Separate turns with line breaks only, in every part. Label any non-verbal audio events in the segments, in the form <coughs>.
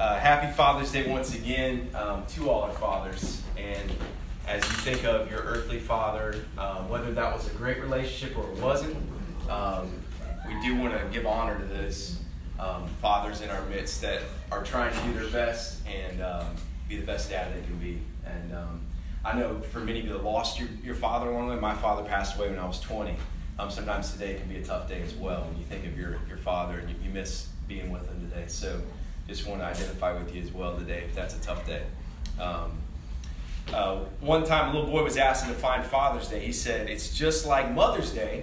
Uh, happy Father's Day once again um, to all our fathers. And as you think of your earthly father, uh, whether that was a great relationship or it wasn't, um, we do want to give honor to those um, fathers in our midst that are trying to do their best and um, be the best dad they can be. And um, I know for many of you that lost your, your father along the way, my father passed away when I was 20. Um, sometimes today can be a tough day as well when you think of your, your father and you, you miss being with him today. So just want to identify with you as well today if that's a tough day. Um, uh, one time, a little boy was asked to define Father's Day. He said, It's just like Mother's Day,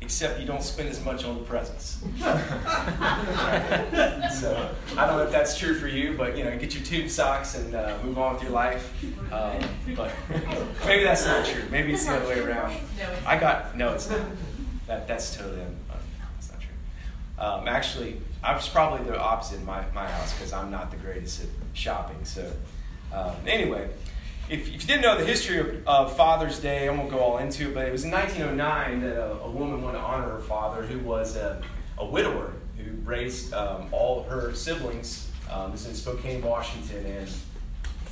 except you don't spend as much on the presents. <laughs> so I don't know if that's true for you, but you know, get your tube socks and uh, move on with your life. Um, but <laughs> maybe that's not true. Maybe it's the other way around. I got no, it's not. That that's totally uh, that's not true. Um, actually, I was probably the opposite in my, my house because I'm not the greatest at shopping. So um, anyway, if, if, you didn't know the history of, of, Father's Day, I won't go all into it, but it was in 1909 that a, a woman wanted to honor her father, who was a, a widower who raised um, all her siblings. Um, this in Spokane, Washington, and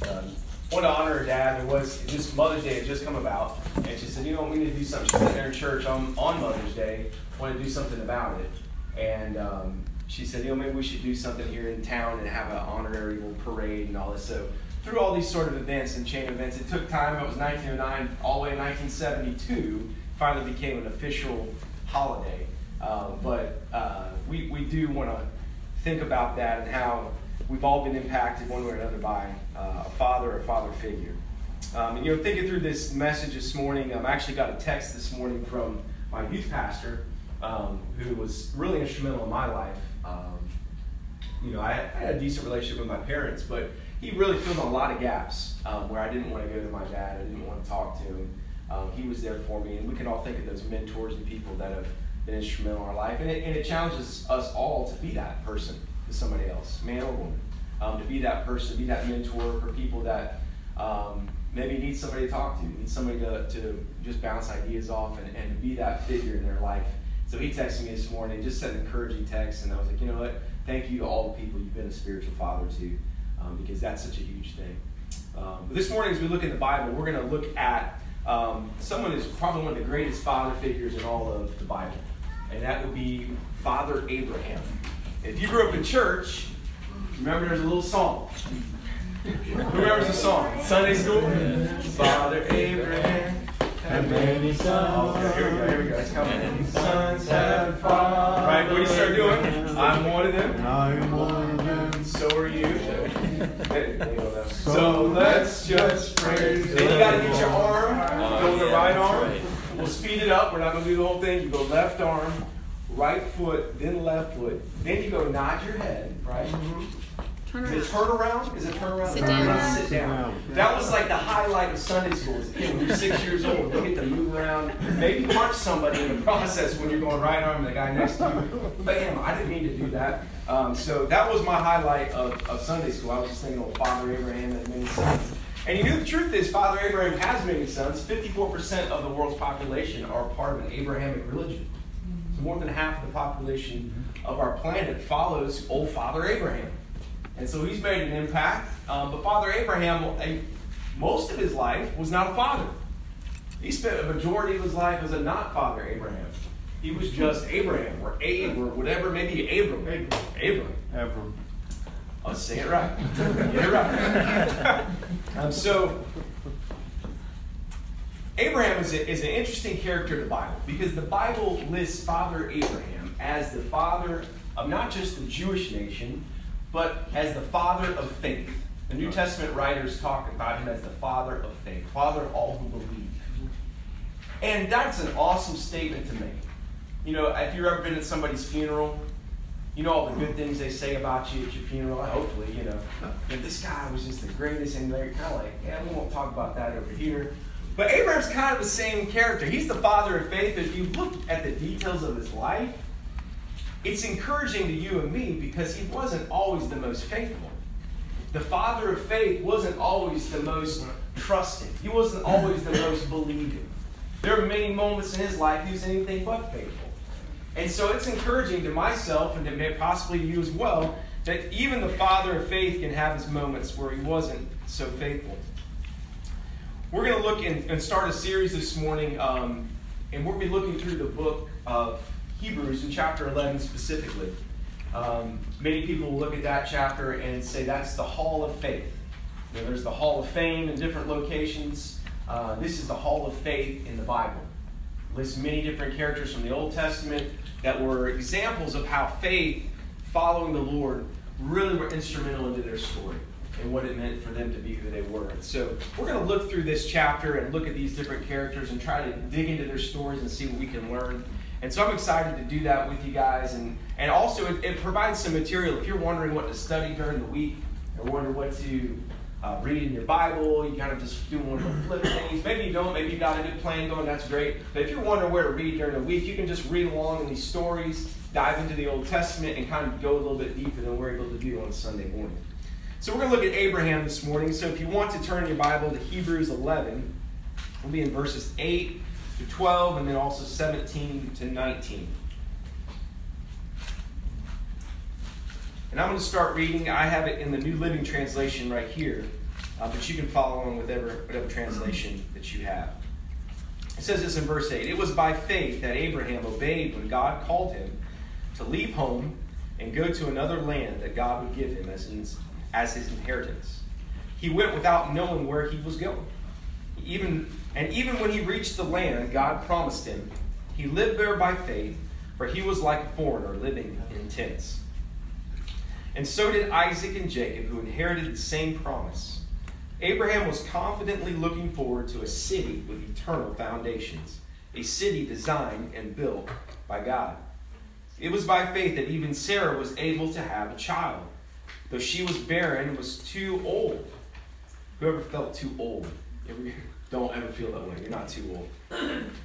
um, wanted to honor her dad. It was just Mother's Day had just come about, and she said, "You know, we need to do something." She was there in church on, on Mother's Day, wanted to do something about it, and um, she said, you know, maybe we should do something here in town and have an honorary parade and all this. So through all these sort of events and chain events, it took time. It was 1909 all the way to 1972. Finally became an official holiday. Uh, but uh, we, we do want to think about that and how we've all been impacted one way or another by uh, a father or a father figure. Um, and, you know, thinking through this message this morning, um, I actually got a text this morning from my youth pastor, um, who was really instrumental in my life. Um, you know, I, I, had a decent relationship with my parents, but he really filled a lot of gaps um, where I didn't want to go to my dad. I didn't want to talk to him. Um, he was there for me, and we can all think of those mentors and people that have been instrumental in our life. And it, and it challenges us all to be that person to somebody else, man or woman, um, to be that person, be that mentor for people that um, maybe need somebody to talk to, need somebody to, to just bounce ideas off, and, and be that figure in their life so he texted me this morning, just sent an encouraging text, and I was like, you know what? Thank you to all the people you've been a spiritual father to, um, because that's such a huge thing. Um, but this morning, as we look in the Bible, we're going to look at um, someone who's probably one of the greatest father figures in all of the Bible, and that would be Father Abraham. If you grew up in church, remember there's a little song. Who remembers the song? Sunday school? Father Abraham and many sons. Oh, here we go, here we go. It's coming. Many sons have fathered. Right, what do you start doing? I'm one of them. I'm one of them. So are you. <laughs> so let's just praise Then you got to get your arm. Uh, go with the right arm. We'll speed it up. We're not going to do the whole thing. You go left arm, right foot, then left foot. Then you go nod your head, right? Mm-hmm. Turn around. Is it turn around? Is it turn around?
Sit down.
Sit down. That was like the highlight of Sunday school. when you're six years old, you get to move around, maybe punch somebody in the process when you're going right arm the guy next to you. Bam! I didn't mean to do that. Um, so that was my highlight of, of Sunday school. I was just thinking, of Father Abraham had many sons. And you know the truth is, Father Abraham has many sons. 54% of the world's population are part of an Abrahamic religion. So more than half of the population of our planet follows old Father Abraham. And so he's made an impact. Um, but Father Abraham, a, most of his life was not a father. He spent a majority of his life as a not father Abraham. He was just Abraham or Abe or whatever, maybe Abram. Abram. Abram. Abram. I'll say it right. <laughs> Get it right. um, so, Abraham is, a, is an interesting character in the Bible because the Bible lists Father Abraham as the father of not just the Jewish nation, but as the father of faith. The New Testament writers talk about him as the father of faith, father of all who believe. And that's an awesome statement to make. You know, if you've ever been at somebody's funeral, you know all the good things they say about you at your funeral. Hopefully, you know, this guy was just the greatest, and they're kind of like, yeah, we won't talk about that over here. But Abraham's kind of the same character. He's the father of faith. If you look at the details of his life, it's encouraging to you and me because he wasn't always the most faithful. The father of faith wasn't always the most trusting, he wasn't always the most believing. There are many moments in his life he was anything but faithful. And so it's encouraging to myself and to possibly you as well that even the father of faith can have his moments where he wasn't so faithful. We're going to look and, and start a series this morning, um, and we'll be looking through the book of Hebrews in chapter 11 specifically. Um, many people will look at that chapter and say that's the hall of faith. You know, there's the hall of fame in different locations. Uh, this is the hall of faith in the Bible. It lists many different characters from the Old Testament that were examples of how faith, following the Lord, really were instrumental into their story and what it meant for them to be who they were. So we're going to look through this chapter and look at these different characters and try to dig into their stories and see what we can learn. And so I'm excited to do that with you guys. And, and also, it, it provides some material. If you're wondering what to study during the week or wonder what to uh, read in your Bible, you kind of just do one of the flip things. Maybe you don't, maybe you got a good plan going, that's great. But if you're wondering where to read during the week, you can just read along in these stories, dive into the Old Testament, and kind of go a little bit deeper than we're able to do on Sunday morning. So we're going to look at Abraham this morning. So if you want to turn your Bible to Hebrews 11, we'll be in verses 8 to 12 and then also 17 to 19. And I'm going to start reading. I have it in the New Living Translation right here, uh, but you can follow along with whatever, whatever translation that you have. It says this in verse 8 It was by faith that Abraham obeyed when God called him to leave home and go to another land that God would give him as his as his inheritance. He went without knowing where he was going. Even, and even when he reached the land God promised him, he lived there by faith, for he was like a foreigner living in tents. And so did Isaac and Jacob, who inherited the same promise. Abraham was confidently looking forward to a city with eternal foundations, a city designed and built by God. It was by faith that even Sarah was able to have a child though she was barren, and was too old. Whoever felt too old, don't ever feel that way. You're not too old.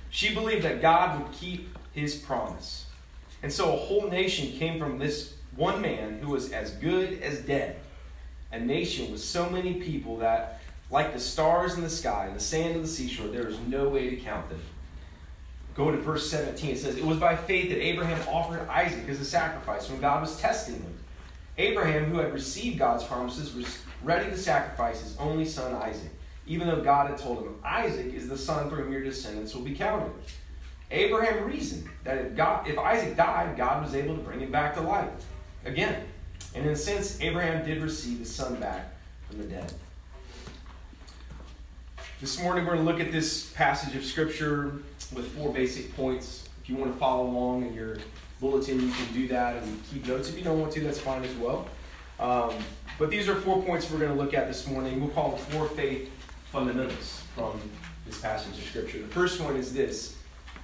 She believed that God would keep his promise. And so a whole nation came from this one man who was as good as dead. A nation with so many people that, like the stars in the sky and the sand of the seashore, there is no way to count them. Go to verse 17. It says, It was by faith that Abraham offered Isaac as a sacrifice when God was testing him. Abraham, who had received God's promises, was ready to sacrifice his only son Isaac, even though God had told him, Isaac is the son through whom your descendants will be counted. Abraham reasoned that if, God, if Isaac died, God was able to bring him back to life again. And in a sense, Abraham did receive his son back from the dead. This morning, we're going to look at this passage of Scripture with four basic points. If you want to follow along in your bulletin, you can do that and keep notes. If you don't want to, that's fine as well. Um, but these are four points we're going to look at this morning. We'll call them four faith fundamentals from this passage of Scripture. The first one is this,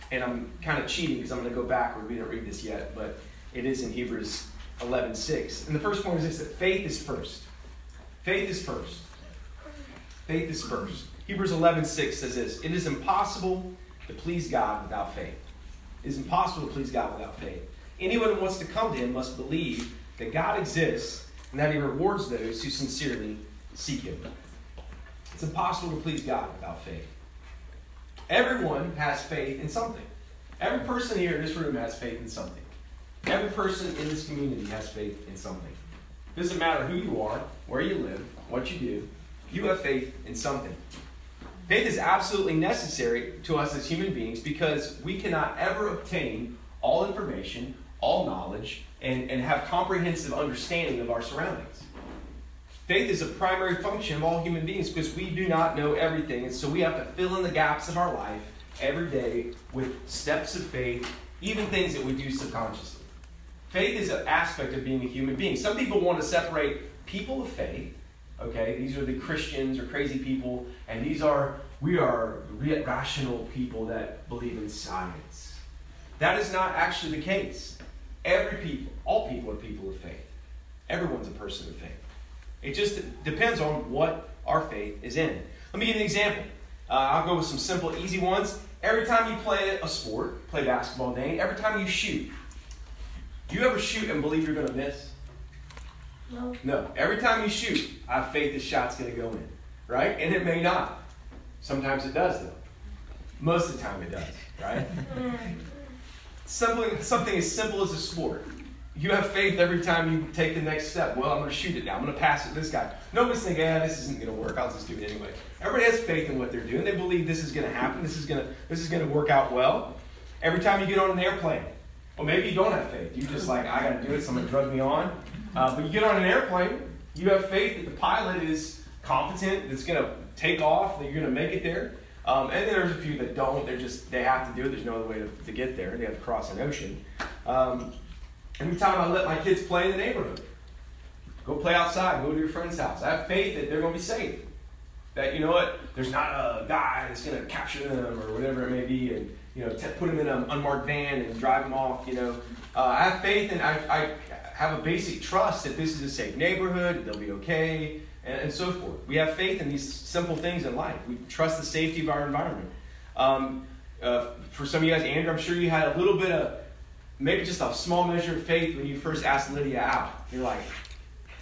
and I'm kind of cheating because I'm going to go backward. We didn't read this yet, but it is in Hebrews 11:6. And the first point is this: that faith is first. Faith is first. Faith is first. Hebrews 11:6 says this: It is impossible to please God without faith. It is impossible to please God without faith. Anyone who wants to come to Him must believe that God exists and that He rewards those who sincerely seek Him. It's impossible to please God without faith. Everyone has faith in something. Every person here in this room has faith in something. Every person in this community has faith in something. It doesn't matter who you are, where you live, what you do, you have faith in something. Faith is absolutely necessary to us as human beings because we cannot ever obtain all information, all knowledge, and, and have comprehensive understanding of our surroundings. Faith is a primary function of all human beings because we do not know everything, and so we have to fill in the gaps of our life every day with steps of faith, even things that we do subconsciously. Faith is an aspect of being a human being. Some people want to separate people of faith Okay, these are the Christians or crazy people, and these are we are rational people that believe in science. That is not actually the case. Every people, all people are people of faith. Everyone's a person of faith. It just depends on what our faith is in. Let me give you an example. Uh, I'll go with some simple, easy ones. Every time you play a sport, play basketball, Dane, every time you shoot, do you ever shoot and believe you're going to miss?
No.
No. Every time you shoot, I have faith this shot's going to go in, right? And it may not. Sometimes it does, though. Most of the time it does, right? <laughs> something, something as simple as a sport. You have faith every time you take the next step. Well, I'm going to shoot it now. I'm going to pass it to this guy. Nobody's thinking, yeah, this isn't going to work. I'll just do it anyway. Everybody has faith in what they're doing. They believe this is going to happen. This is going to this is going to work out well. Every time you get on an airplane, well, maybe you don't have faith. You're just like, I got to do it. Someone drug me on. Uh, but you get on an airplane, you have faith that the pilot is competent. That's going to take off. That you're going to make it there. Um, and there's a few that don't. They're just they have to do it. There's no other way to, to get there. They have to cross an ocean. Um, every time I let my kids play in the neighborhood, go play outside, go to your friend's house. I have faith that they're going to be safe. That you know what, there's not a guy that's going to capture them or whatever it may be, and you know, put them in an unmarked van and drive them off. You know, uh, I have faith and I, I have a basic trust that this is a safe neighborhood. They'll be okay and, and, so forth. We have faith in these simple things in life. We trust the safety of our environment. Um, uh, for some of you guys, Andrew, I'm sure you had a little bit of, maybe just a small measure of faith when you first asked Lydia out. You're like,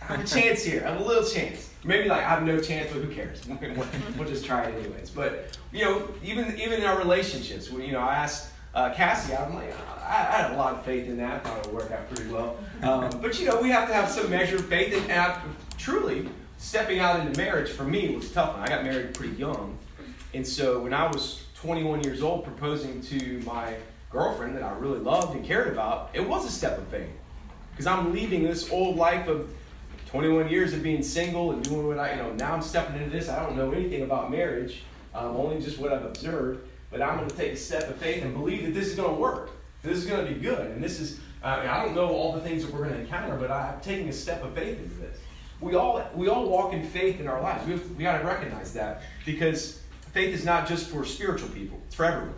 I have a chance here. I have a little chance. Maybe like I have no chance, but who cares? <laughs> we'll just try it anyways. But you know, even even in our relationships, when you know, I asked uh, Cassie out, I'm like, I, I, had a lot of faith in that. Thought it would work out pretty well. Um, <laughs> but you know, we have to have some measure of faith, and, and I, truly, stepping out into marriage for me was tough. I got married pretty young. And so when I was 21 years old proposing to my girlfriend that I really loved and cared about, it was a step of faith. Because I'm leaving this old life of 21 years of being single and doing what I, you know, now I'm stepping into this. I don't know anything about marriage, um, only just what I've observed. But I'm going to take a step of faith and believe that this is going to work. This is going to be good. And this is, I, mean, I don't know all the things that we're going to encounter, but I'm taking a step of faith into this we all we all walk in faith in our lives. We, have, we got to recognize that because faith is not just for spiritual people; it's for everyone.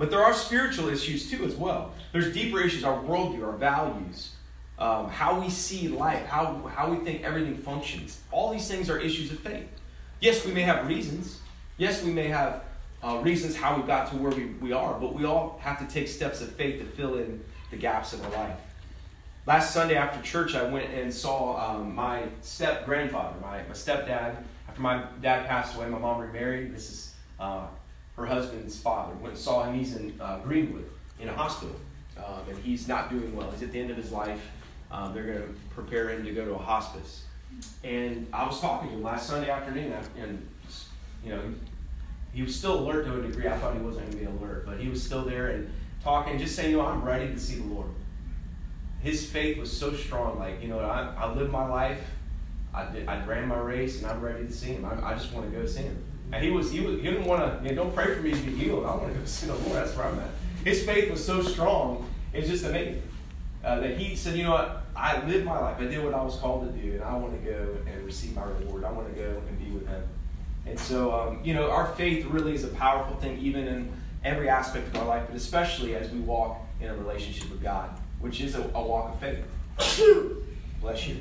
But there are spiritual issues too, as well. There's deeper issues: our worldview, our values, um, how we see life, how how we think everything functions. All these things are issues of faith. Yes, we may have reasons. Yes, we may have uh, reasons how we got to where we, we are, but we all have to take steps of faith to fill in the gaps in our life. Last Sunday after church, I went and saw um, my step grandfather, my, my stepdad. After my dad passed away, my mom remarried. This is uh, her husband's father. Went and saw him. He's in uh, Greenwood in a hospital, um, and he's not doing well. He's at the end of his life. Um, they're going to prepare him to go to a hospice. And I was talking to him last Sunday afternoon, and you know, he was still alert to a degree. I thought he wasn't going to be alert, but he was still there and talking, just saying, you know, I'm ready to see the Lord his faith was so strong. Like, you know, I, I lived my life, I, did, I ran my race, and I'm ready to see him. I, I just want to go see him. And he was, he, was, he didn't want to, you know, don't pray for me to be healed. I want to go <laughs> see the Lord. That's where I'm at. His faith was so strong, it's just amazing. Uh, that he said, you know what, I lived my life. I did what I was called to do, and I want to go and receive my reward. I want to go and be with him. And so, um, you know, our faith really is a powerful thing, even in every aspect of our life, but especially as we walk in a relationship with God which is a, a walk of faith. <coughs> Bless you.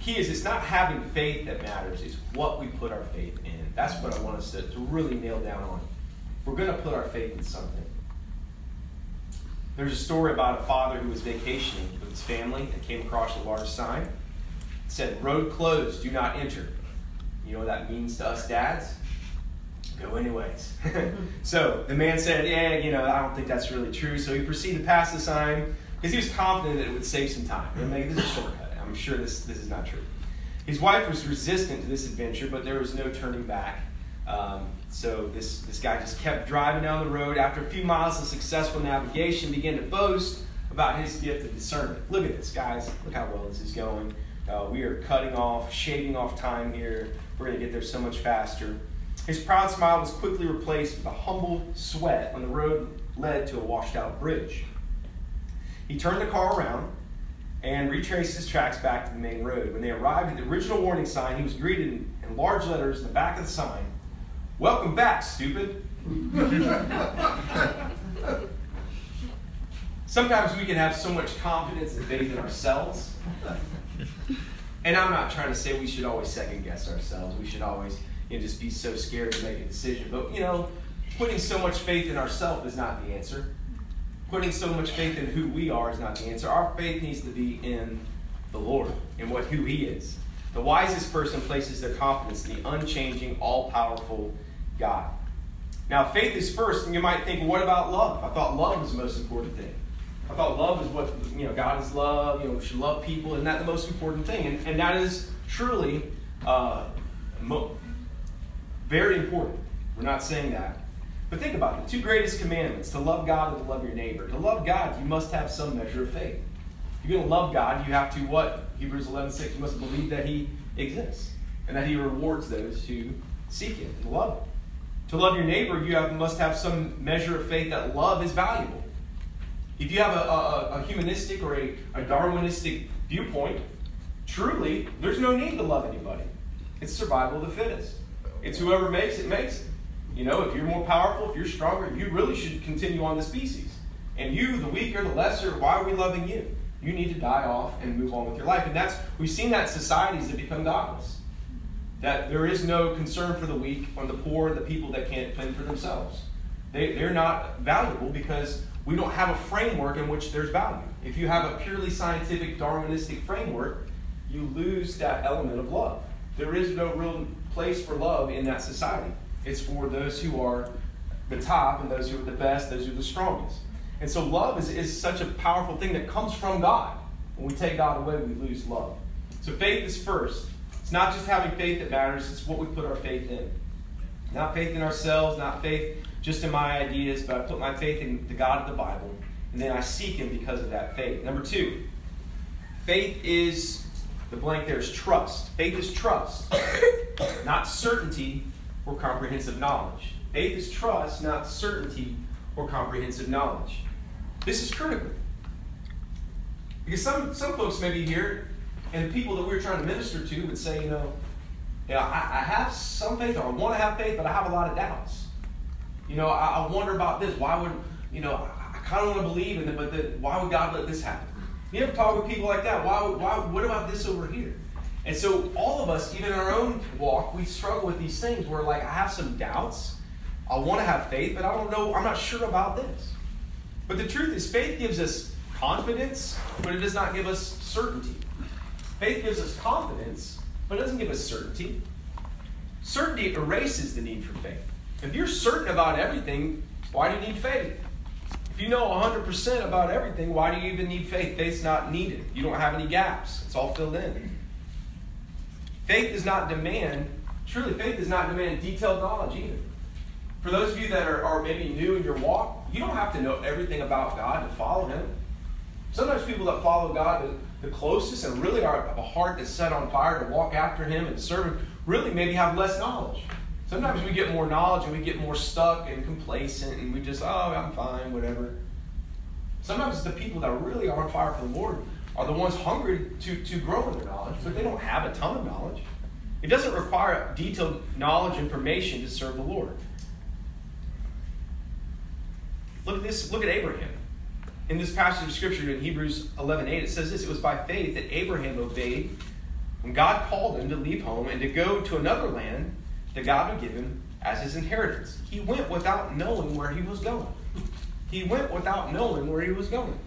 The key is it's not having faith that matters, it's what we put our faith in. That's what I want us to, to really nail down on. We're going to put our faith in something. There's a story about a father who was vacationing with his family and came across a large sign. It said, Road closed, do not enter. You know what that means to us dads? go anyways. <laughs> so the man said, Yeah, you know, I don't think that's really true. So he proceeded to pass the sign because he was confident that it would save some time. And make this is a shortcut. I'm sure this, this is not true. His wife was resistant to this adventure, but there was no turning back. Um, so this, this guy just kept driving down the road. After a few miles of successful navigation, began to boast about his gift of discernment. Look at this, guys. Look how well this is going. Uh, we are cutting off, shaving off time here. We're going to get there so much faster. His proud smile was quickly replaced with a humble sweat when the road led to a washed out bridge. He turned the car around and retraced his tracks back to the main road. When they arrived at the original warning sign, he was greeted in, in large letters in the back of the sign Welcome back, stupid. <laughs> Sometimes we can have so much confidence and faith in ourselves. And I'm not trying to say we should always second guess ourselves. We should always you know, just be so scared to make a decision. But, you know, putting so much faith in ourselves is not the answer. Putting so much faith in who we are is not the answer. Our faith needs to be in the Lord, and what who He is. The wisest person places their confidence in the unchanging, all powerful God. Now, faith is first, and you might think, what about love? I thought love was the most important thing. I thought love is what, you know, God is love, you know, we should love people, isn't that the most important thing. And, and that is truly uh, mo- very important. We're not saying that. But think about it. The two greatest commandments, to love God and to love your neighbor. To love God, you must have some measure of faith. If you're going to love God, you have to what? Hebrews 11, 6, you must believe that he exists and that he rewards those who seek him and love him. To love your neighbor, you have, must have some measure of faith that love is valuable. If you have a, a, a humanistic or a, a Darwinistic viewpoint, truly, there's no need to love anybody. It's survival of the fittest. It's whoever makes it, makes it. You know, if you're more powerful, if you're stronger, you really should continue on the species. And you, the weaker, the lesser, why are we loving you? You need to die off and move on with your life. And that's we've seen that societies that become godless that there is no concern for the weak or the poor, the people that can't fend for themselves. They, they're not valuable because we don't have a framework in which there's value. If you have a purely scientific Darwinistic framework, you lose that element of love. There is no real place for love in that society. It's for those who are the top and those who are the best, those who are the strongest. And so love is, is such a powerful thing that comes from God. When we take God away, we lose love. So faith is first. It's not just having faith that matters, it's what we put our faith in. Not faith in ourselves, not faith just in my ideas, but I put my faith in the God of the Bible, and then I seek Him because of that faith. Number two, faith is the blank there is trust. Faith is trust, <coughs> not certainty or comprehensive knowledge. Faith is trust, not certainty or comprehensive knowledge. This is critical. Because some, some folks may be here and people that we are trying to minister to would say, you know, yeah, I, I have some faith, or I want to have faith, but I have a lot of doubts. You know, I, I wonder about this. Why would, you know, I, I kind of want to believe in it, but then why would God let this happen? You ever talk with people like that? Why, why, what about this over here? And so, all of us, even in our own walk, we struggle with these things where, like, I have some doubts. I want to have faith, but I don't know, I'm not sure about this. But the truth is, faith gives us confidence, but it does not give us certainty. Faith gives us confidence, but it doesn't give us certainty. Certainty erases the need for faith. If you're certain about everything, why do you need faith? If you know 100% about everything, why do you even need faith? Faith's not needed. You don't have any gaps, it's all filled in. Faith does not demand, truly, faith does not demand detailed knowledge either. For those of you that are, are maybe new in your walk, you don't have to know everything about God to follow Him. Sometimes people that follow God, the closest and really are, a heart that's set on fire to walk after Him and serve Him, really maybe have less knowledge. Sometimes we get more knowledge and we get more stuck and complacent and we just, oh, I'm fine, whatever. Sometimes it's the people that really are on fire for the Lord are the ones hungry to, to grow in their knowledge, but they don't have a ton of knowledge. It doesn't require detailed knowledge, information to serve the Lord. Look at this, look at Abraham in this passage of scripture in Hebrews 11 8, it says this it was by faith that Abraham obeyed when God called him to leave home and to go to another land that God would give him as his inheritance. He went without knowing where he was going. He went without knowing where he was going.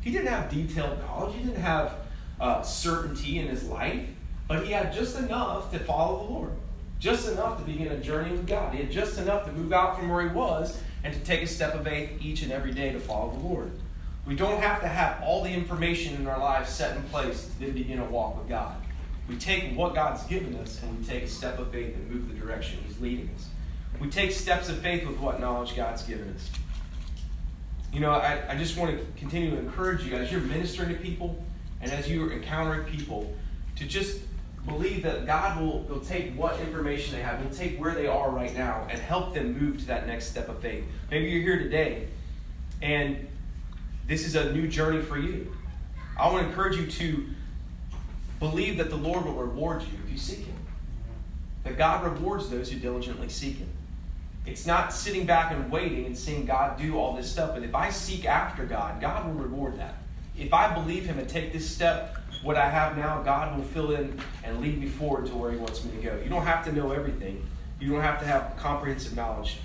He didn't have detailed knowledge, he didn't have uh, certainty in his life, but he had just enough to follow the Lord, just enough to begin a journey with God. He had just enough to move out from where he was and to take a step of faith each and every day to follow the Lord. We don't have to have all the information in our lives set in place to then begin a walk with God. We take what God's given us and we take a step of faith and move the direction He's leading us. We take steps of faith with what knowledge God's given us. You know, I, I just want to continue to encourage you as you're ministering to people and as you're encountering people to just believe that God will, will take what information they have, will take where they are right now and help them move to that next step of faith. Maybe you're here today and this is a new journey for you. I want to encourage you to believe that the Lord will reward you if you seek Him. That God rewards those who diligently seek Him. It's not sitting back and waiting and seeing God do all this stuff, but if I seek after God, God will reward that. If I believe Him and take this step, what I have now, God will fill in and lead me forward to where He wants me to go. You don't have to know everything, you don't have to have comprehensive knowledge.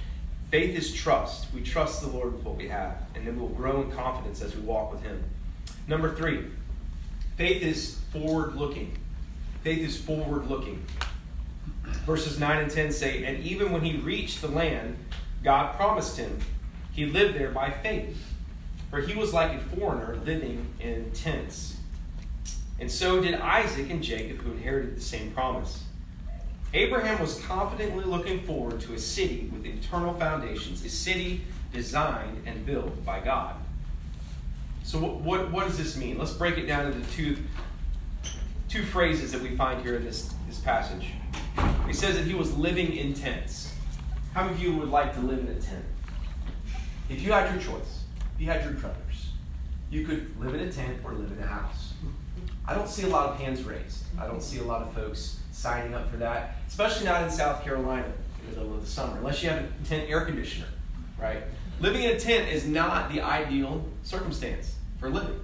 Faith is trust. We trust the Lord with what we have, and then we'll grow in confidence as we walk with Him. Number three, faith is forward looking. Faith is forward looking. Verses 9 and 10 say, And even when he reached the land God promised him he lived there by faith, for he was like a foreigner living in tents. And so did Isaac and Jacob, who inherited the same promise. Abraham was confidently looking forward to a city with eternal foundations, a city designed and built by God. So, what, what, what, does this mean? Let's break it down into two, two phrases that we find here in this, this passage. He says that he was living in tents. How many of you would like to live in a tent? If you had your choice, if you had your druthers, you could live in a tent or live in a house. I don't see a lot of hands raised. I don't see a lot of folks signing up for that, especially not in South Carolina in the middle of the summer, unless you have a tent air conditioner, right? Living in a tent is not the ideal circumstance for living.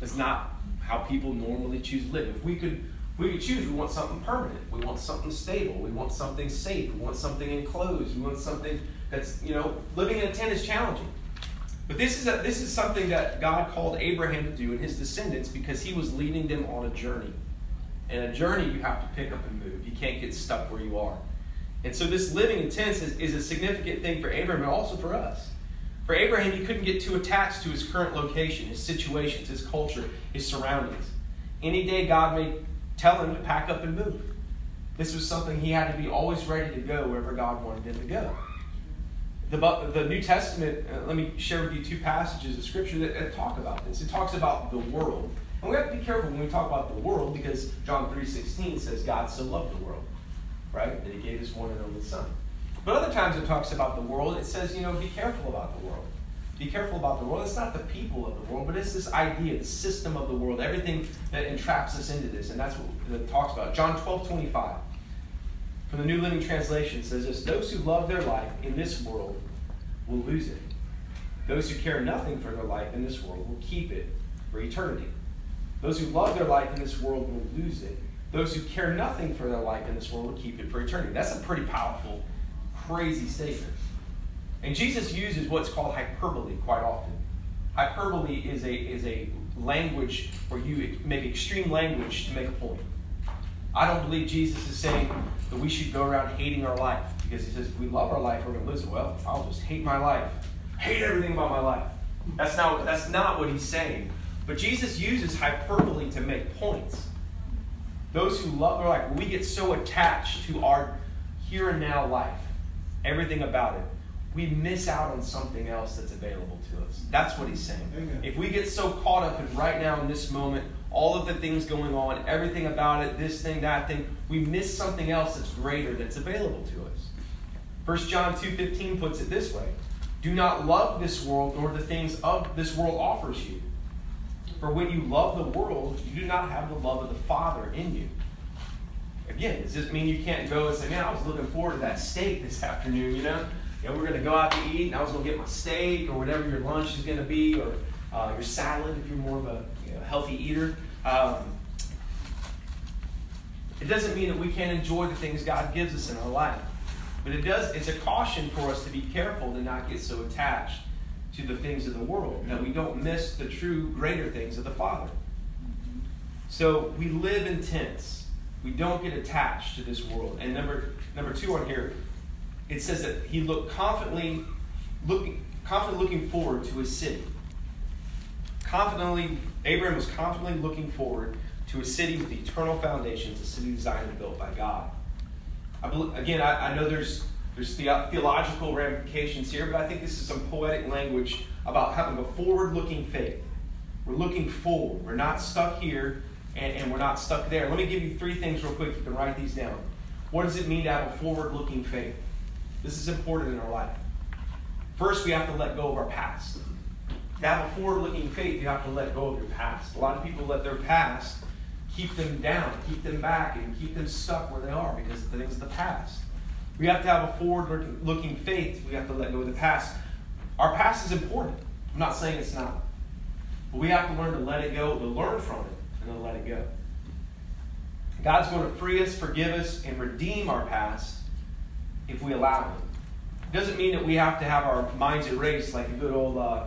It's not how people normally choose to live. If we could we choose, we want something permanent. We want something stable. We want something safe. We want something enclosed. We want something that's, you know, living in a tent is challenging. But this is, a, this is something that God called Abraham to do and his descendants because he was leading them on a journey. And a journey you have to pick up and move. You can't get stuck where you are. And so this living in tents is, is a significant thing for Abraham and also for us. For Abraham, he couldn't get too attached to his current location, his situations, his culture, his surroundings. Any day God may tell him to pack up and move. This was something he had to be always ready to go wherever God wanted him to go. The, the New Testament, uh, let me share with you two passages of Scripture that, that talk about this. It talks about the world. And we have to be careful when we talk about the world because John 3.16 says God so loved the world, right? That he gave his one and only son. But other times it talks about the world, it says, you know, be careful about the world. Be careful about the world. It's not the people of the world, but it's this idea, the system of the world, everything that entraps us into this. And that's what it talks about. John 12, 25. From the New Living Translation says this Those who love their life in this world will lose it. Those who care nothing for their life in this world will keep it for eternity. Those who love their life in this world will lose it. Those who care nothing for their life in this world will keep it for eternity. That's a pretty powerful, crazy statement. And Jesus uses what's called hyperbole quite often. Hyperbole is a, is a language where you make extreme language to make a point. I don't believe Jesus is saying that we should go around hating our life because he says if we love our life, we're going to lose it. Well, I'll just hate my life, hate everything about my life. That's not, that's not what he's saying. But Jesus uses hyperbole to make points. Those who love their life, we get so attached to our here and now life, everything about it, we miss out on something else that's available to us. That's what he's saying. Amen. If we get so caught up in right now in this moment, all of the things going on, everything about it, this thing, that thing, we miss something else that's greater that's available to us. 1 John 2:15 puts it this way: Do not love this world nor the things of this world offers you. For when you love the world, you do not have the love of the Father in you. Again, does this mean you can't go and say, Man, I was looking forward to that steak this <laughs> afternoon, you know? you know, we're going to go out to eat, and I was going to get my steak or whatever your lunch is going to be, or uh, your salad if you're more of a you know, healthy eater. Um, it doesn't mean that we can't enjoy the things God gives us in our life. But it does, it's a caution for us to be careful to not get so attached to the things of the world that we don't miss the true greater things of the Father. So we live in tents. We don't get attached to this world. And number number two on here, it says that he looked confidently looking confidently looking forward to his city. Confidently, Abraham was confidently looking forward to a city with eternal foundations, a city designed and built by God. I believe, again, I, I know there's there's the, uh, theological ramifications here, but I think this is some poetic language about having a forward-looking faith. We're looking forward. We're not stuck here, and, and we're not stuck there. Let me give you three things real quick. You can write these down. What does it mean to have a forward-looking faith? This is important in our life. First, we have to let go of our past. To have a forward looking faith, you have to let go of your past. A lot of people let their past keep them down, keep them back, and keep them stuck where they are because of the things of the past. We have to have a forward looking faith. We have to let go of the past. Our past is important. I'm not saying it's not. But we have to learn to let it go, to learn from it, and to let it go. God's going to free us, forgive us, and redeem our past if we allow Him. It doesn't mean that we have to have our minds erased like a good old uh,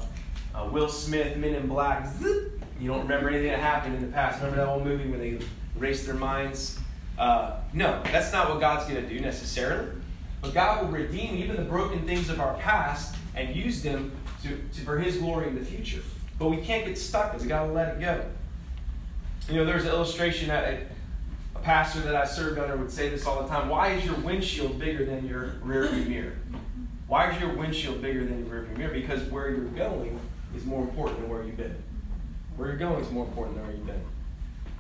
uh, Will Smith Men in Black. Zip, you don't remember anything that happened in the past. Remember that old movie where they erased their minds? Uh, no, that's not what God's going to do necessarily. But God will redeem even the broken things of our past and use them to, to for His glory in the future. But we can't get stuck there. We got to let it go. You know, there's an illustration that a pastor that I served under would say this all the time. Why is your windshield bigger than your rearview mirror? Why is your windshield bigger than your rearview mirror? Because where you're going is more important than where you've been. Where you're going is more important than where you've been.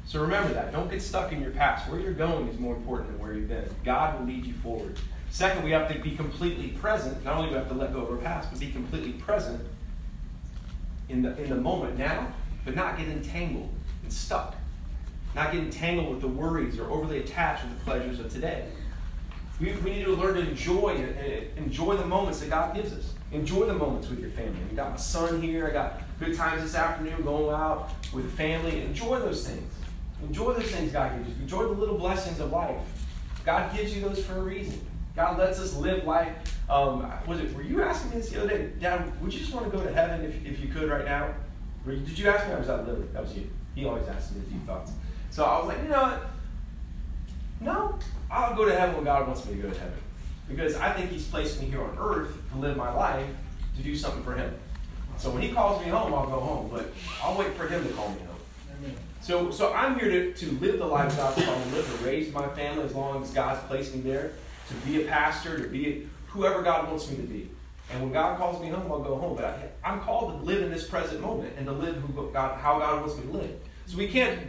So remember that. Don't get stuck in your past. Where you're going is more important than where you've been. God will lead you forward. Second, we have to be completely present. Not only do we have to let go of our past, but be completely present in the, in the moment now, but not get entangled and stuck. Not getting tangled with the worries or overly attached with the pleasures of today. We, we need to learn to enjoy enjoy the moments that God gives us. Enjoy the moments with your family. I got my son here. I got good times this afternoon going out with the family. Enjoy those things. Enjoy those things God gives you. Enjoy the little blessings of life. God gives you those for a reason. God lets us live life. Um, was it? Were you asking me this the other day, Dad? Would you just want to go to heaven if, if you could right now? Did you ask me? Or was that Lily? That was you. He always asks me a few thoughts. So I was like, you know what? No, I'll go to heaven when God wants me to go to heaven. Because I think He's placed me here on earth to live my life to do something for Him. So when He calls me home, I'll go home. But I'll wait for Him to call me home. So, so I'm here to, to live the life God's called me to live, to raise my family as long as God's placed me there, to be a pastor, to be whoever God wants me to be. And when God calls me home, I'll go home. But I, am called to live in this present moment and to live who God, how God wants me to live. So we can't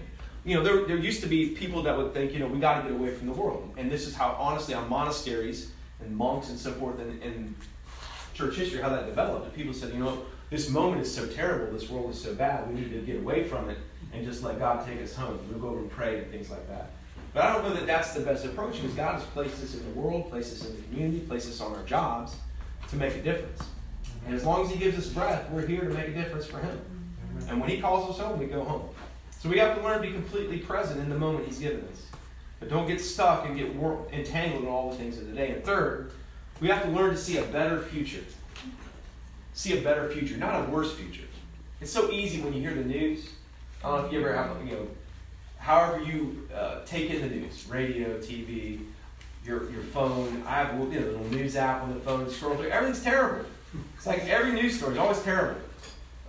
you know, there, there used to be people that would think, you know, we got to get away from the world. And this is how, honestly, on monasteries and monks and so forth in, in church history, how that developed. And people said, you know, this moment is so terrible, this world is so bad, we need to get away from it and just let God take us home. We'll go over and pray and things like that. But I don't know that that's the best approach because God has placed us in the world, placed us in the community, placed us on our jobs to make a difference. And as long as He gives us breath, we're here to make a difference for Him. And when He calls us home, we go home. So we have to learn to be completely present in the moment He's given us. But don't get stuck and get entangled in all the things of the day. And third, we have to learn to see a better future. See a better future, not a worse future. It's so easy when you hear the news. I don't know if you ever have, you know, however you uh, take in the news, radio, TV, your, your phone. I have you know, a little news app on the phone, scroll through. Everything's terrible. It's like every news story is always terrible.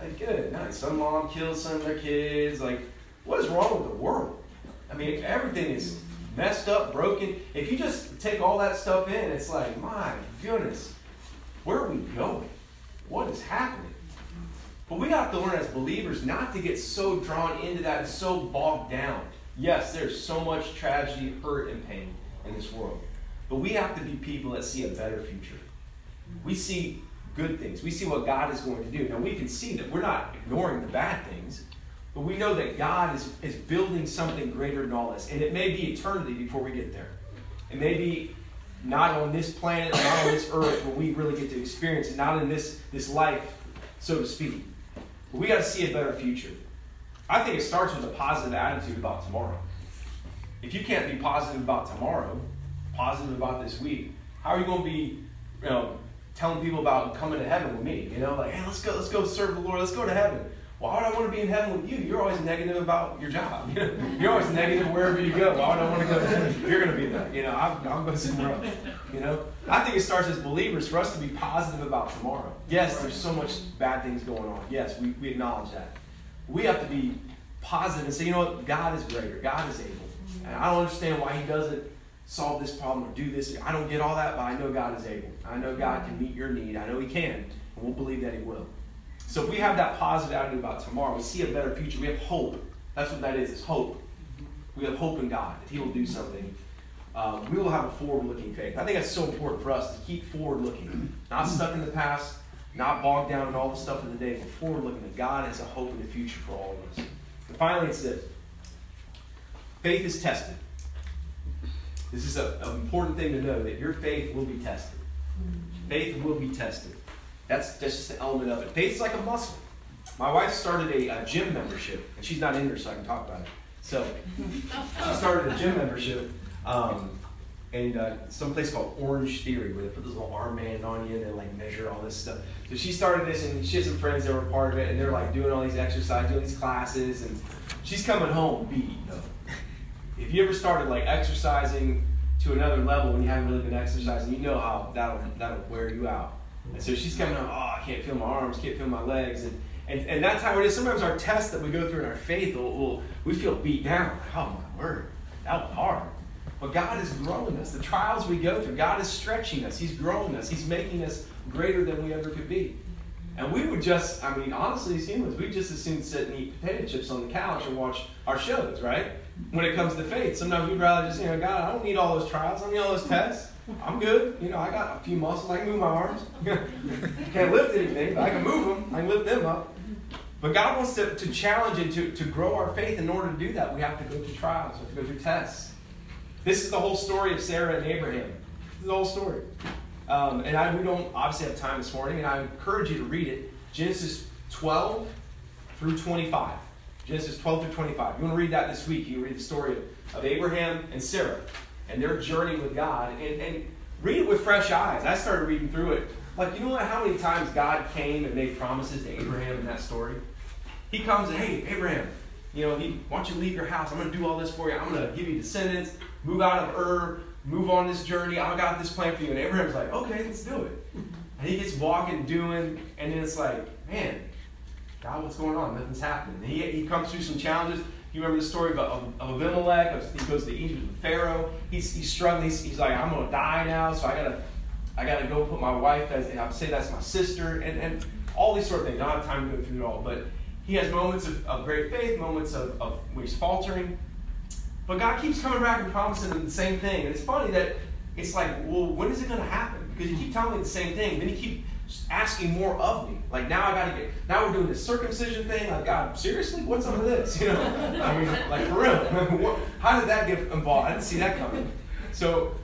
Like, good, nice. Some mom kills some of their kids. Like, what is wrong with the world? I mean, everything is messed up, broken. If you just take all that stuff in, it's like, my goodness, where are we going? What is happening? But we have to learn as believers not to get so drawn into that and so bogged down. Yes, there's so much tragedy, hurt, and pain in this world. But we have to be people that see a better future. We see good things. We see what God is going to do. Now, we can see that we're not ignoring the bad things. But we know that God is, is building something greater than all this. And it may be eternity before we get there. It may be not on this planet, not on this earth where we really get to experience it, not in this, this life, so to speak. But we got to see a better future. I think it starts with a positive attitude about tomorrow. If you can't be positive about tomorrow, positive about this week, how are you going to be, you know, telling people about coming to heaven with me? You know, like, hey, let's go, let's go serve the Lord, let's go to heaven. Why would I want to be in heaven with you? You're always negative about your job. <laughs> You're always negative wherever you go. Why would I want to go? You're going to be there. You know, I'm, I'm going somewhere else. You know, I think it starts as believers for us to be positive about tomorrow. Yes, there's so much bad things going on. Yes, we, we acknowledge that. We have to be positive and say, you know what? God is greater. God is able. And I don't understand why He doesn't solve this problem or do this. I don't get all that, but I know God is able. I know God can meet your need. I know He can. And we'll believe that He will. So if we have that positive attitude about tomorrow, we see a better future. We have hope. That's what that is. It's hope. We have hope in God that He will do something. Um, we will have a forward-looking faith. I think that's so important for us to keep forward-looking, not stuck in the past, not bogged down in all the stuff of the day, but forward-looking. That God has a hope in the future for all of us. And finally, it's this: faith is tested. This is an important thing to know that your faith will be tested. Faith will be tested. That's, that's just an element of it. Faith's like a muscle. My wife started a, a gym membership, and she's not in there, so I can talk about it. So she started a gym membership, um, and uh, some place called Orangetheory, where they put this little armband on you and they like measure all this stuff. So she started this, and she has some friends that were part of it, and they're like doing all these exercises, doing these classes, and she's coming home beat. If you ever started like exercising to another level when you haven't really been exercising. You know how that'll that'll wear you out. And so she's coming up, oh, I can't feel my arms, can't feel my legs. And, and, and that's how it is. Sometimes our tests that we go through in our faith, will, will we feel beat down. Like, oh, my word, that was hard. But God is growing us. The trials we go through, God is stretching us. He's growing us. He's making us greater than we ever could be. And we would just, I mean, honestly, as humans, we just as soon sit and eat potato chips on the couch and watch our shows, right? When it comes to faith, sometimes we'd rather just, you know, God, I don't need all those trials. I don't need all those tests. I'm good. You know, I got a few muscles. I can move my arms. <laughs> Can't lift anything, but I can move them. I can lift them up. But God wants to, to challenge and to, to grow our faith. In order to do that, we have to go through trials. We have to go through tests. This is the whole story of Sarah and Abraham. This is the whole story. Um, and I, we don't obviously have time this morning, and I encourage you to read it. Genesis 12 through 25. Genesis 12 through 25. You want to read that this week. You read the story of, of Abraham and Sarah and their journey with God. And, and read it with fresh eyes. I started reading through it. Like, you know what, how many times God came and made promises to Abraham in that story? He comes and, hey, Abraham, you know, he, why don't you leave your house? I'm going to do all this for you. I'm going to give you descendants, move out of Ur, move on this journey. I got this plan for you. And Abraham's like, okay, let's do it. And he gets walking, doing, and then it's like, man, God, what's going on? Nothing's happening. he, he comes through some challenges. You remember the story of, of Abimelech? He goes to Egypt with Pharaoh. He's, he's struggling. He's, he's like, I'm to die now, so I got to I got to go put my wife as, I say that's my sister, and, and all these sort of things. I don't have time to go through it all, but he has moments of, of great faith, moments of, of where he's faltering. But God keeps coming back and promising him the same thing. And it's funny that it's like, well, when is it going to happen? Because you keep telling me the same thing. Then you keep asking more of me. Like now I got to get, now we're doing this circumcision thing. Like, God, seriously? What's up with this? <laughs> You know, I mean, like for real. <laughs> How did that get involved? I didn't see that coming. So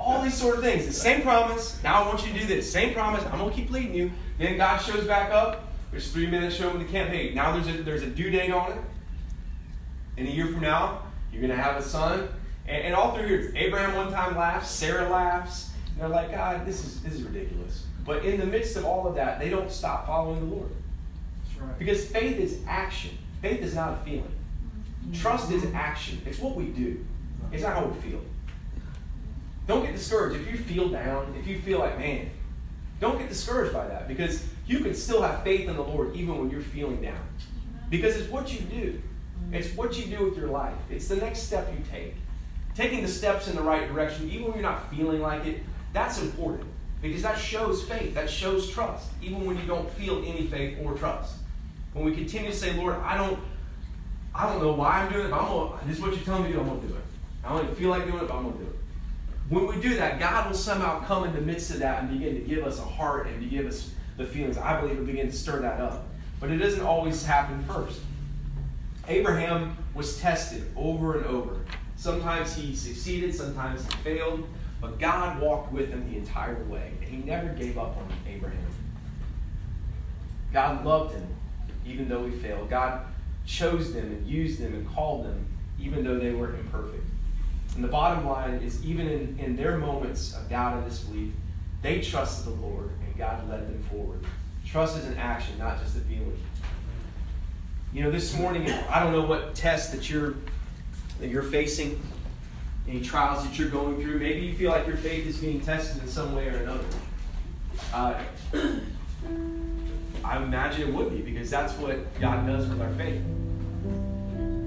all these sort of things. The same promise. Now I want you to do this. Same promise. I'm to keep leading you. Then God shows back up. There's three minutes showing the campaign. Now there's a, there's a due date on it. In a year from now, you're to have a son. And, and all through here, Abraham one time laughs, Sarah laughs. And they're like, God, this is, this is ridiculous. But in the midst of all of that, they don't stop following the Lord. Right. Because faith is action. Faith is not a feeling. Trust is action. It's what we do. It's not how we feel. Don't get discouraged. If you feel down, if you feel like, man, don't get discouraged by that because you can still have faith in the Lord even when you're feeling down. Because it's what you do, it's what you do with your life, it's the next step you take. Taking the steps in the right direction, even when you're not feeling like it, that's important because that shows faith, that shows trust, even when you don't feel any faith or trust. When we continue to say, Lord, I don't, I don't know why I'm doing it, but I'm gonna, this is what you're telling me to do, I'm gonna do it. I don't even feel like doing it, but I'm gonna do it. When we do that, God will somehow come in the midst of that and begin to give us a heart and to give us the feelings. I believe will begin to stir that up. But it doesn't always happen first. Abraham was tested over and over. Sometimes he succeeded, sometimes he failed, but God walked with him the entire way, and he never gave up on Abraham. God loved him, even though he failed. God chose them and used them and called them, even though they were imperfect. And the bottom line is, even in, in their moments of doubt and disbelief, they trusted the Lord and God led them forward. Trust is an action, not just a feeling. You know, this morning, I don't know what test that you're that you're facing, any trials that you're going through. Maybe you feel like your faith is being tested in some way or another. Uh, I imagine it would be because that's what God does with our faith.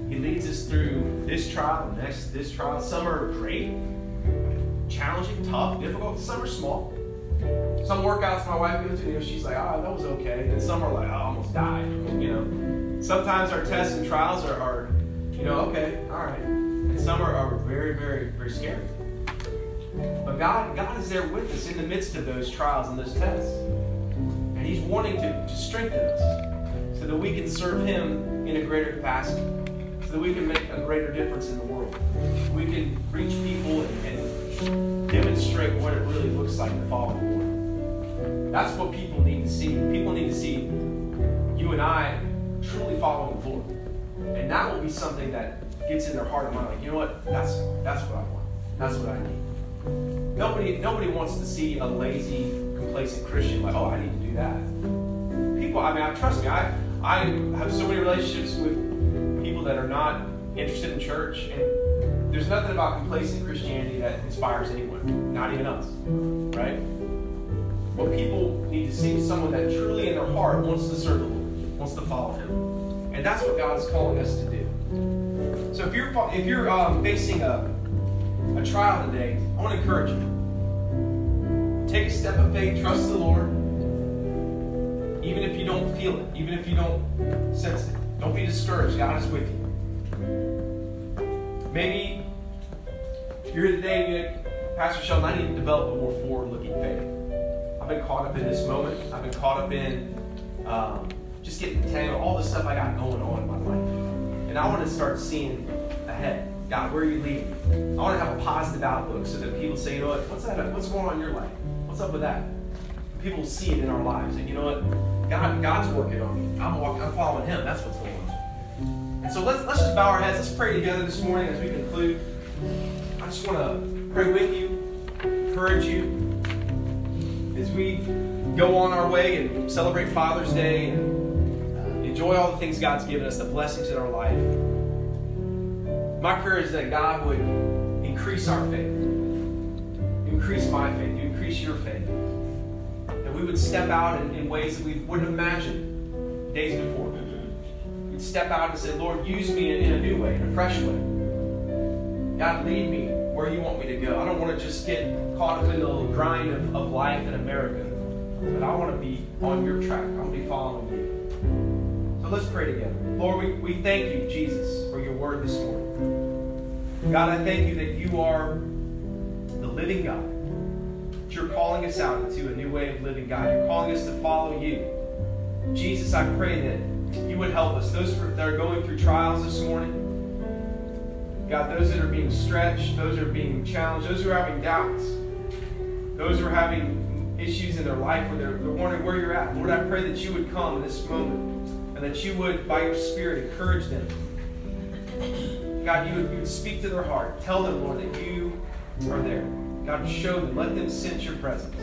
He leads us through this trial, next this trial. Some are great, challenging, tough, difficult. Some are small. Some workouts my wife goes to, you know, she's like, oh, that was okay. And some are like, oh, I almost died. You know. Sometimes our tests and trials are, are you know, okay, all right. Some are, are very, very, very scary. But God, God is there with us in the midst of those trials and those tests. And He's wanting to, to strengthen us so that we can serve Him in a greater capacity so that we can make a greater difference in the world. We can reach people and, and demonstrate what it really looks like to follow the Lord. That's what people need to see. People need to see you and I truly following the Lord. And that will be something that gets in their heart and mind, like, you know what? That's that's what I want. That's what I need. Nobody nobody wants to see a lazy, complacent Christian like, oh, I need to do that. People, I mean, I trust me, I I have so many relationships with people that are not interested in church, and there's nothing about complacent Christianity that inspires anyone, not even us, right? What people need to see is someone that truly in their heart wants to serve the Lord, wants to follow Him. And that's what God is calling us to do. So if you're, if you're um, facing a, a trial today, I want to encourage you. Take a step of faith, trust the Lord, even if you don't feel it, even if you don't sense it. Don't be discouraged. God is with you. Maybe you're here today you're Pastor Sheldon, I need to develop a more forward looking faith. I've been caught up in this moment. I've been caught up in um, just getting tangled, all the stuff I got going on in my life. And I want to start seeing ahead. God, where are you leading? I want to have a positive outlook so that people say, you know what, what's that? What's going on in your life? What's up with that? People see it in our lives, and you know what? God, God's working on me. I'm walking, I'm following Him. That's what's going on. And so let's, let's just bow our heads. Let's pray together this morning as we conclude. I just want to pray with you, encourage you as we go on our way and celebrate Father's Day enjoy all the things God's given us, the blessings in our life. My prayer is that God would increase our faith, increase my faith, increase your faith. That we would step out in, in ways that we wouldn't have imagined days before We'd step out and say, Lord, use me in, in a new way, in a fresh way. God, lead me where you want me to go. I don't want to just get caught up in the grind of, of life in America, but I want to be on your track. I want to be following you. So let's pray together. Lord, we, we thank you, Jesus, for your word this morning. God, I thank you that you are the living God. That you're calling us out into a new way of living, God. You're calling us to follow you. Jesus, I pray that you would help us. Those that are going through trials this morning, God, those that are being stretched, those that are being challenged, those who are having doubts, those who are having issues in their life where they're, they're wondering where you're at. Lord, I pray that you would come in this moment and that you would, by your Spirit, encourage them. God, you would, you would speak to their heart. Tell them, Lord, that you are there. God, show them. Let them sense your presence.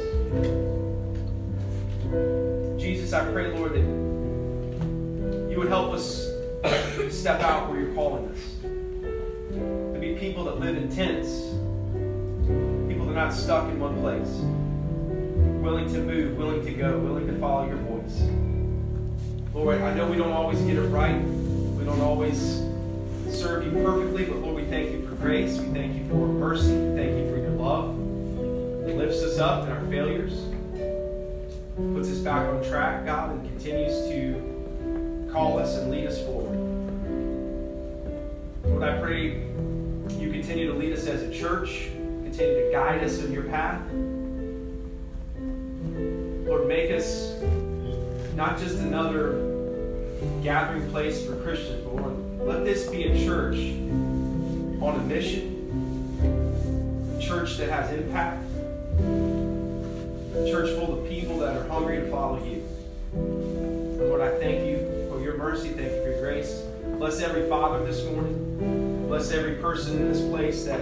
Jesus, I pray, Lord, that you would help us step out where you're calling us. To be people that live in tents, people that are not stuck in one place, willing to move, willing to go, willing to follow your voice. Lord, I know we don't always get it right. We don't always serve you perfectly, but Lord, we thank you for grace. We thank you for mercy. We thank you for your love. It lifts us up in our failures, puts us back on track, God, and continues to call us and lead us forward. Lord, I pray you continue to lead us as a church, continue to guide us in your path. Not just another gathering place for Christians, but Lord, let this be a church on a mission, a church that has impact, a church full of people that are hungry to follow you. Lord, I thank you for your mercy. Thank you for your grace. Bless every father this morning. Bless every person in this place that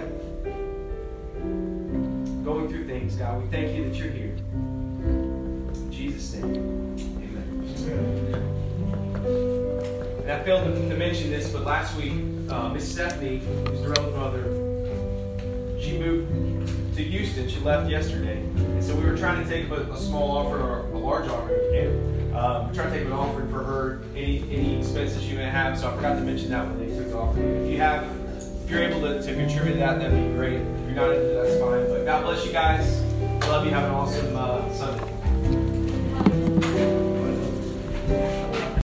going through things, God. We thank you that you're here. In Jesus' name. I failed to, mention this, but last week, uh, Miss Stephanie, who's Darrell's mother, she moved to Houston. She left yesterday. And so we were trying to take a, a small offering or a large offering. And um, we're trying to take an offering for her, any any expenses she may have. So I forgot to mention that when they took the offering. If you have, if you're able to, to contribute to that, that'd be great. If you're not into that's fine. But God bless you guys. Love you. Have an awesome uh, Sunday.